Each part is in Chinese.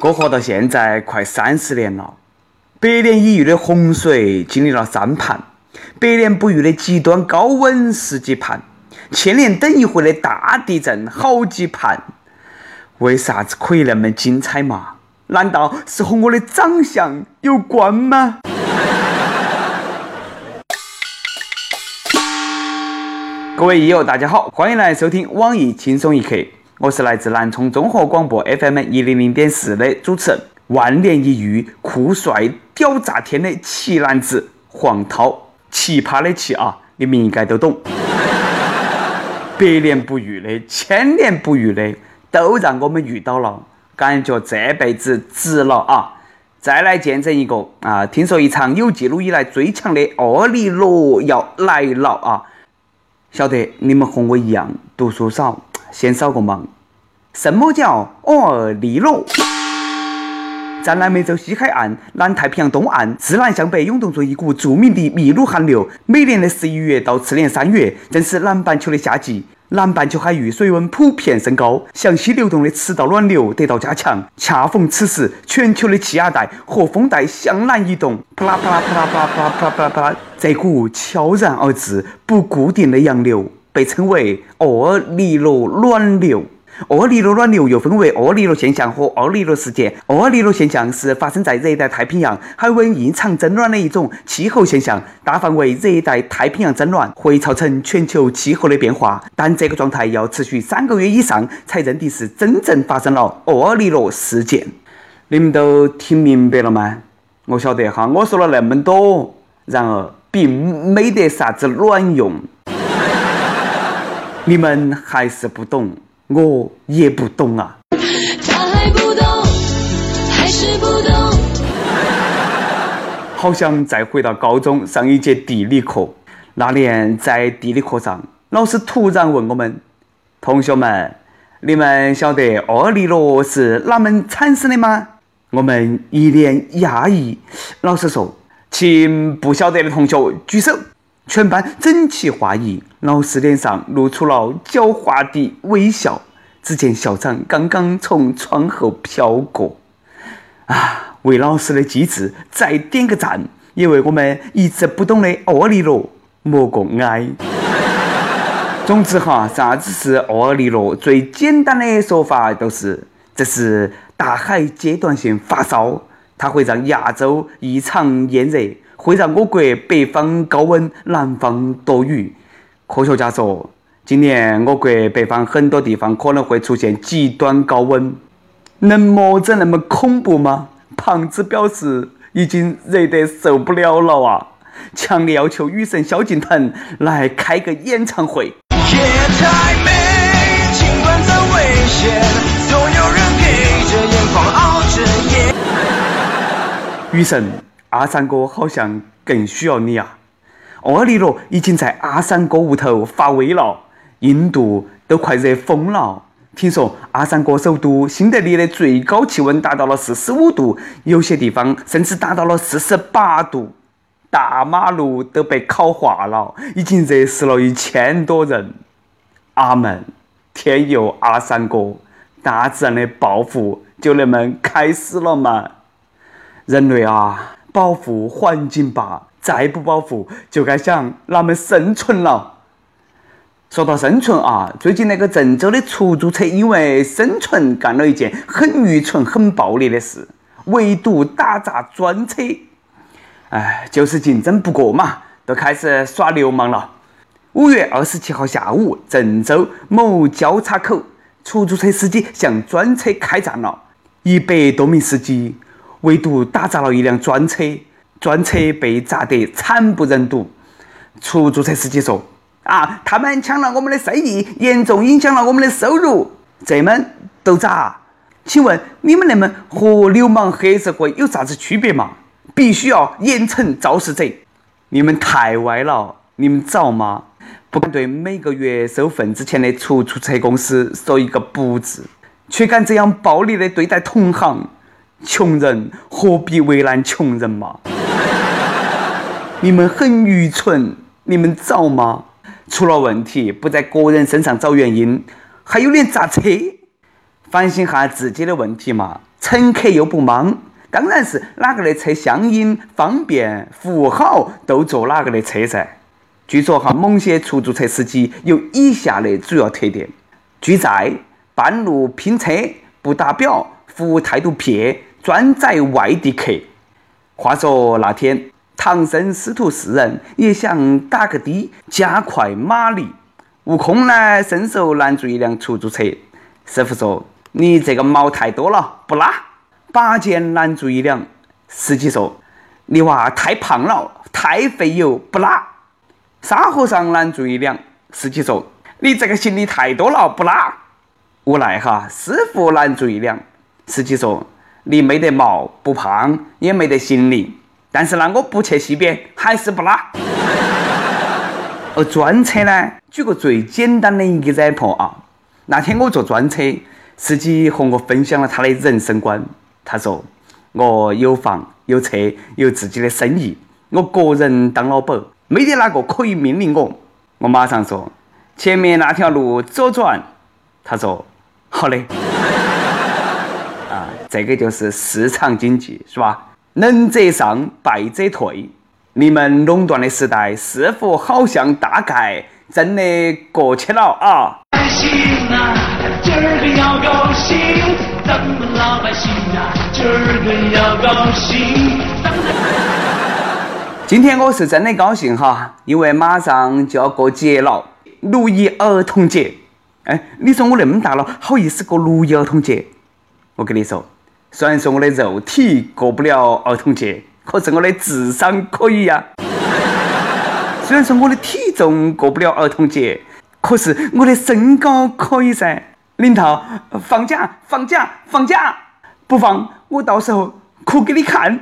我活到现在快三十年了，百年一遇的洪水经历了三盘，百年不遇的极端高温十几盘，千年等一回的大地震好几盘。为啥子可以那么精彩嘛？难道是和我的长相有关吗？各位益友，大家好，欢迎来收听网易轻松一刻。我是来自南充综合广播 FM 一零零点四的主持人，万年一遇、酷帅屌炸天的奇男子黄涛，奇葩的奇啊，你们应该都懂。百年不遇的、千年不遇的，都让我们遇到了，感觉这辈子值了啊！再来见证一个啊，听说一场有记录以来最强的奥利罗要来了啊！晓得你们和我一样读书少。先扫个盲，什么叫奥利罗？在南美洲西海岸、南太平洋东岸，自南向北涌动着一股著名的秘鲁寒流。每年的十一月到次年三月，正是南半球的夏季，南半球海域水温普遍升高，向西流动的赤道暖流得到加强。恰逢此时，全球的气压带和风带向南移动，啪啦啪啦啪啦啪啦啪啦啪啦啪啦，这股悄然而至、不固定的洋流。被称为厄尼罗暖流。厄尼罗暖流又分为厄尼罗现象和厄尼罗事件。厄尼罗现象是发生在热带太平洋海温异常增暖的一种气候现象，大范围热带太平洋增暖会造成全球气候的变化，但这个状态要持续三个月以上才认定是真正发生了厄尼罗事件。你们都听明白了吗？我晓得哈，我说了那么多，然而并没得啥子卵用。你们还是不懂，我也不懂啊。他还不懂，还是不懂。好想再回到高中上一节地理课。那年在地理课上，老师突然问我们：“同学们，你们晓得厄尼罗是哪门产生的吗？”我们一脸讶异。老师说：“请不晓得的同学举手。”全班整齐划一，老师脸上露出了狡猾的微笑。只见校长刚刚从窗后飘过，啊，为老师的机智再点个赞，也为我们一直不懂的奥利罗默个哀。总之哈，啥子是奥利罗？最简单的说法都是，这是大海阶段性发烧，它会让亚洲异常炎热。会让我国北方高温，南方多雨。科学家说，今年我国北方很多地方可能会出现极端高温。能么子那么恐怖吗？胖子表示已经热得受不了了啊！强烈要求雨神萧敬腾来开个演唱会。夜太美，尽管再危险，总有人给着眼眶熬着夜。雨神。阿三哥好像更需要你啊！厄尼罗已经在阿三哥屋头发威了，印度都快热疯了。听说阿三哥首都新德里的最高气温达到了四十五度，有些地方甚至达到了四十八度，大马路都被烤化了，已经热死了一千多人。阿门，天佑阿三哥！大自然的报复就那么开始了吗？人类啊！保护环境吧，再不保护就该想哪么生存了。说到生存啊，最近那个郑州的出租车因为生存干了一件很愚蠢、很暴力的事，围堵打砸专车。哎，就是竞争不过嘛，都开始耍流氓了。五月二十七号下午，郑州某交叉口，出租车司机向专车开战了，一百多名司机。围堵打砸了一辆专车，专车被砸得惨不忍睹。出租车司机说：“啊，他们抢了我们的生意，严重影响了我们的收入。这们都砸？请问你们那么和流氓黑社会有啥子区别嘛？必须要严惩肇事者。你们太歪了，你们造吗？不敢对每个月收份子钱的出租车公司说一个不字，却敢这样暴力的对待同行。”穷人何必为难穷人嘛？你们很愚蠢，你们找吗？出了问题不在个人身上找原因，还有脸砸车？反省下自己的问题嘛。乘客又不忙，当然是哪个的车相应、方便、服务好，都坐哪个的车噻。据说哈，某些出租车司机有以下的主要特点：拒载、半路拼车、不打表、服务态度撇、专载外地客。话说那天，唐僧师徒四人也想打个的，加快马力。悟空呢，伸手拦住一辆出租车。师傅说：“你这个毛太多了，不拉。”拔剑拦住一辆。司机说：“你娃太胖了，太费油，不拉。”沙和尚拦住一辆，司机说：“你这个行李太多了，不拉。”无奈哈，师傅拦住一辆，司机说：“你没得毛，不胖，也没得行李，但是呢，我不去西边，还是不拉。”而专车呢，举个最简单的一个 example 啊，那天我坐专车，司机和我分享了他的人生观。他说：“我有房有车有自己的生意，我个人当老板。”没得哪个可以命令我，我马上说前面那条路左转。他说好嘞。这个就是市场经济，是吧？能者上，败者退。你们垄断的时代似乎好像大概真的过去了啊！今天我是真的高兴哈，因为马上就要过节了，六一儿童节。哎，你说我那么大了，好意思过六一儿童节？我跟你说，虽然说我的肉体过不了儿童节，可是我的智商可以呀。虽然说我的体重过不了儿童节，可是我的身高可以噻。领导，放假，放假，放假！不放，我到时候哭给你看。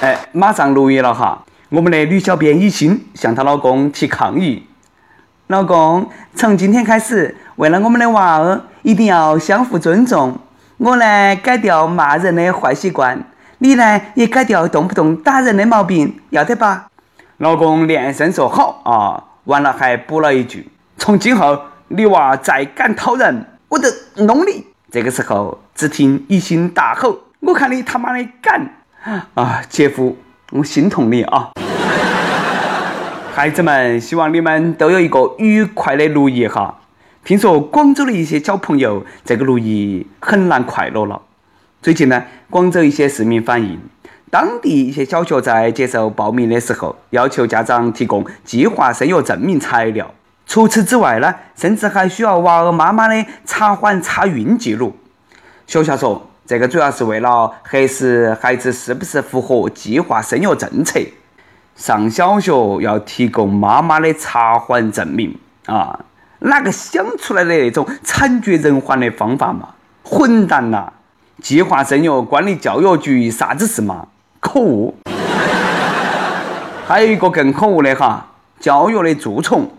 哎，马上六月了哈！我们的女小编一心向她老公提抗议：老公，从今天开始，为了我们的娃儿，一定要相互尊重。我呢，改掉骂人的坏习惯；你呢，也改掉动不动打人的毛病，要得吧？老公连声说好啊！完了还补了一句：从今后，你娃再敢讨人，我就弄你！这个时候，只听一心大吼：我看你他妈的敢！啊，姐夫，我心痛你啊！孩子们，希望你们都有一个愉快的六一哈。听说广州的一些小朋友这个六一很难快乐了。最近呢，广州一些市民反映，当地一些小学在接受报名的时候，要求家长提供计划生育证明材料。除此之外呢，甚至还需要娃儿妈妈的查环查孕记录。学校说。这个主要是为了核实孩子是不是符合计划生育政策。上小学要提供妈妈的查环证明啊！哪个想出来的那种惨绝人寰的方法嘛？混蛋呐！计划生育关你教育局啥子事嘛？可恶！还有一个更可恶的哈，教育的蛀虫，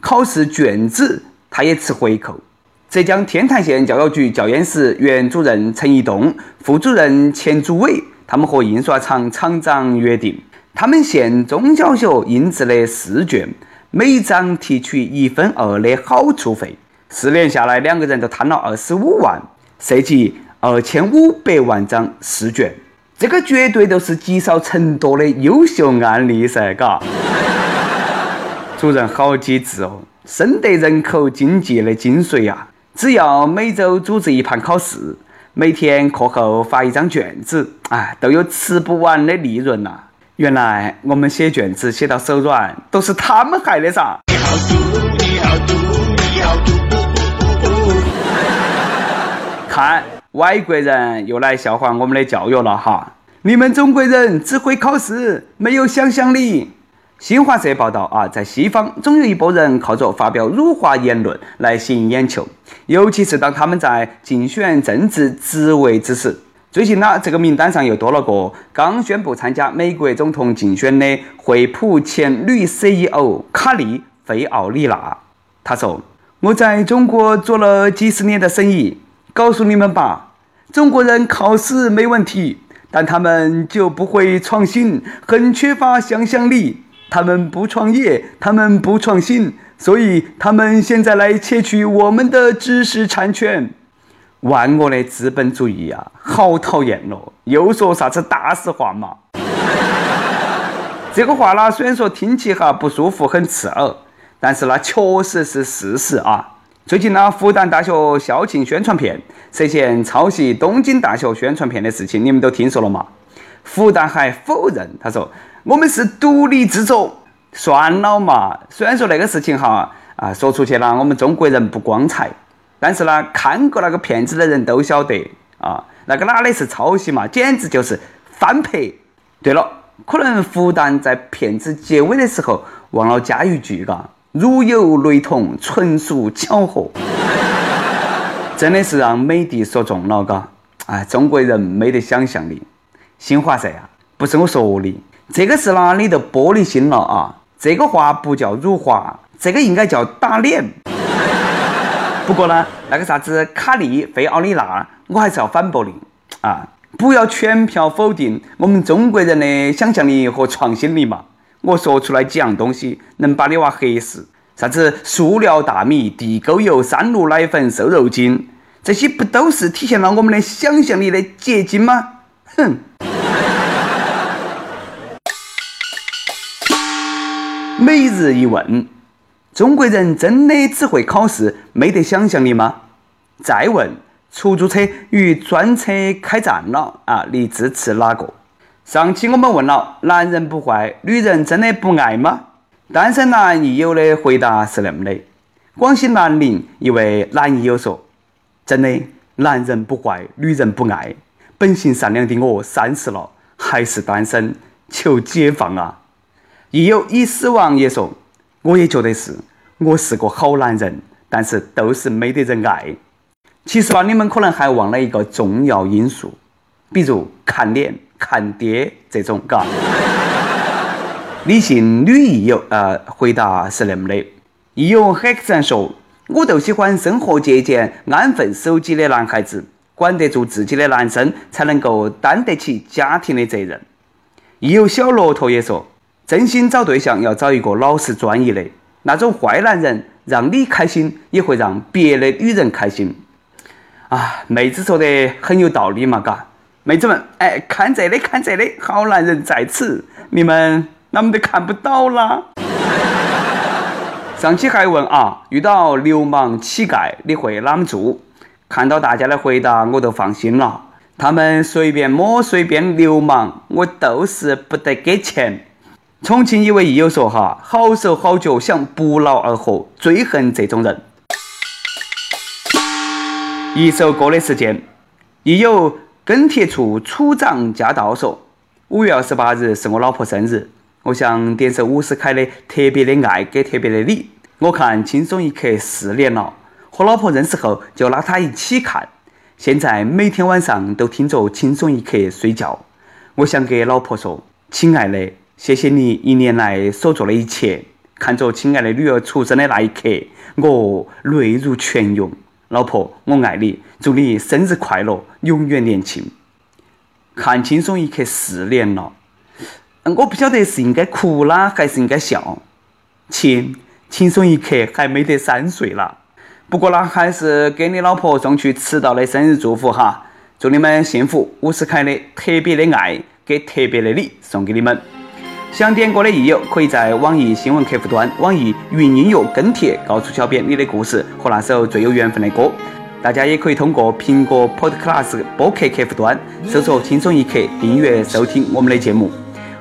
考试卷子他也吃回扣。浙江天坛县教育局教研室原主任陈一栋、副主任钱祖伟，他们和印刷厂厂长约定，他们县中小学印制的试卷，每张提取一分二的好处费。四年下来，两个人都摊了二十五万，涉及二千五百万张试卷。这个绝对都是积少成多的优秀案例噻，嘎！主任好机智哦，深得人口经济的精髓呀。只要每周组织一盘考试，每天课后发一张卷子，哎，都有吃不完的利润呐！原来我们写卷子写到手软，都是他们害的噻！看，外国人又来笑话我们的教育了哈！你们中国人只会考试，没有想象力。新华社报道啊，在西方总有一波人靠着发表辱华言论来吸引眼球，尤其是当他们在竞选政治职位之时。最近呢，这个名单上又多了个刚宣布参加美国总统竞选的惠普前女 CEO 卡利·费奥里娜。他说：“我在中国做了几十年的生意，告诉你们吧，中国人考试没问题，但他们就不会创新，很缺乏想象力。”他们不创业，他们不创新，所以他们现在来窃取我们的知识产权。万恶的资本主义啊，好讨厌咯！又说啥子大实话嘛？这个话呢，虽然说听起哈不舒服，很刺耳，但是那确实是事实啊。最近呢，复旦大学校庆宣传片涉嫌抄袭东京大学宣传片的事情，你们都听说了吗？复旦还否认，他说我们是独立制作。算了嘛，虽然说那个事情哈啊说出去了，我们中国人不光彩，但是呢，看过那个片子的人都晓得啊，那个哪里是抄袭嘛，简直就是翻拍。对了，可能复旦在片子结尾的时候忘了加一句，嘎，如有雷同，纯属巧合。真的是让美帝说中了，嘎，哎，中国人没得想象力。新华社啊，不是我说的，这个是哪里的玻璃心了啊？这个话不叫辱华，这个应该叫打脸。不过呢，那个啥子卡利费奥利纳，我还是要反驳你啊！不要全票否定我们中国人的想象力和创新力嘛！我说出来几样东西，能把你娃黑死？啥子塑料大米、地沟油、三鹿奶粉、瘦肉精，这些不都是体现了我们的想象力的结晶吗？哼！每日一问：中国人真的只会考试，没得想象力吗？再问：出租车与专车开战了啊，你支持哪个？上期我们问了：男人不坏，女人真的不爱吗？单身男益友的回答是那么的：广西南宁一位男益友说：“真的，男人不坏，女人不爱。本性善良的我，三十了还是单身，求解放啊！”亦友已死亡也说，我也觉得是，我是个好男人，但是都是没得人爱。其实吧，你们可能还忘了一个重要因素，比如看脸、看爹这种，嘎。李姓女益友呃回答是那么的，益友很自然说，我就喜欢生活节俭、安分守己的男孩子，管得住自己的男生，才能够担得起家庭的责任。亦有小骆驼也说。真心找对象要找一个老实专一的，那种坏男人让你开心也会让别的女人开心。啊，妹子说的很有道理嘛，嘎，妹子们，哎，看这里，看这里，好男人在此，你们啷么都看不到啦？上期还问啊，遇到流氓乞丐你会啷么做？看到大家的回答，我都放心了。他们随便摸随便流氓，我都是不得给钱。重庆一位益友说：“哈，好手好脚想不劳而获，最恨这种人。”一首歌的时间，益友跟帖处处长驾到说：“五月二十八日是我老婆生日，我想点首伍思凯的《特别的爱给特别的你》。我看轻松一刻四年了，和老婆认识后就拉她一起看，现在每天晚上都听着轻松一刻睡觉。我想给老婆说，亲爱的。”谢谢你一年来所做的一切。看着亲爱的女儿出生的那一刻，我泪如泉涌。老婆，我爱你，祝你生日快乐，永远年轻。看轻松一刻四年了，我不晓得是应该哭啦，还是应该笑。亲，轻松一刻还没得三岁了。不过呢，还是给你老婆送去迟到的生日祝福哈，祝你们幸福。伍思凯的特别的爱给特别的你送给你们。想点歌的益友，可以在网易新闻客户端、网易云音乐跟帖，告诉小编你的故事和那首最有缘分的歌。大家也可以通过苹果 Podcast 播客客户端搜索“轻松一刻”，订阅收听我们的节目。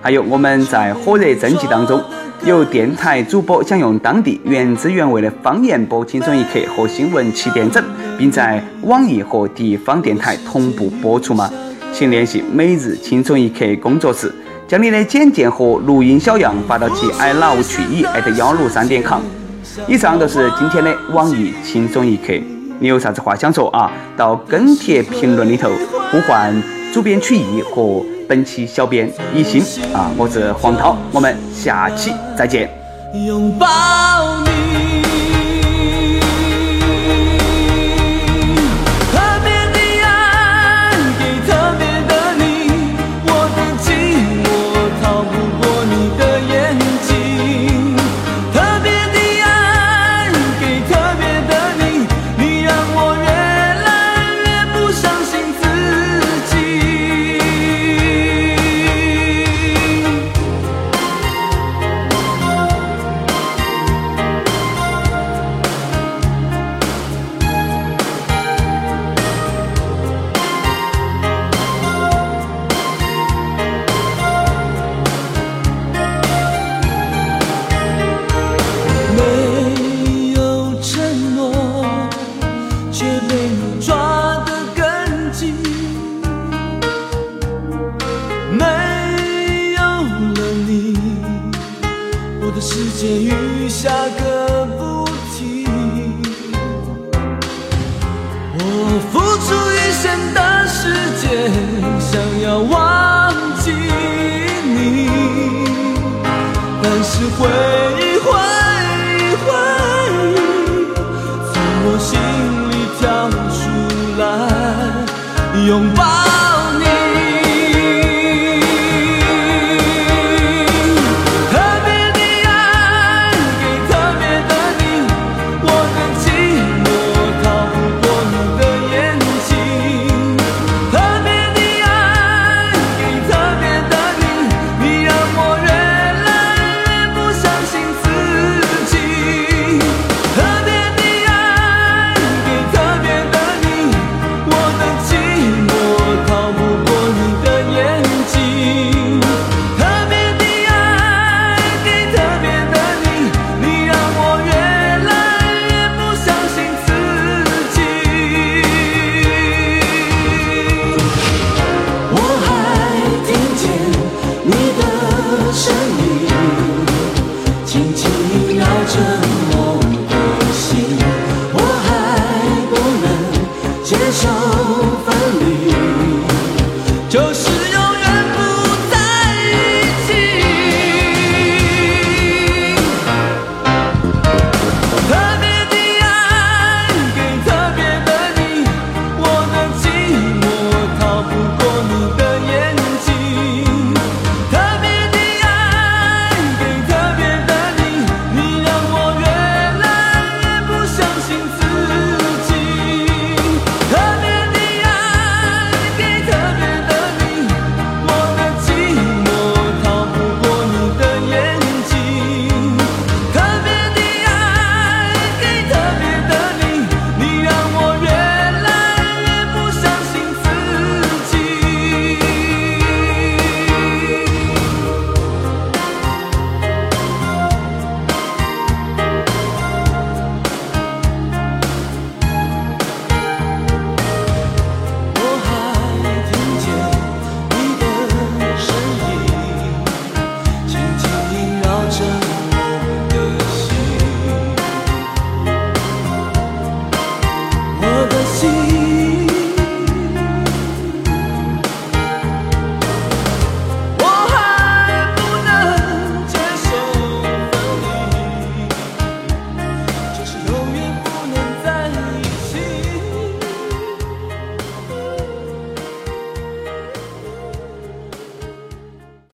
还有我们在火热征集当中，有电台主播想用当地原汁原味的方言播《轻松一刻》和新闻七点整，并在网易和地方电台同步播出吗？请联系每日轻松一刻工作室。将你的简介和录音小样发到其 i love 曲艺艾特幺六三点 com。以上就是今天的网易轻松一刻，你有啥子话想说啊？到跟帖评论里头呼唤主编曲艺和本期小编一心啊！我是黄涛，我们下期再见。拥抱你。拥抱。手。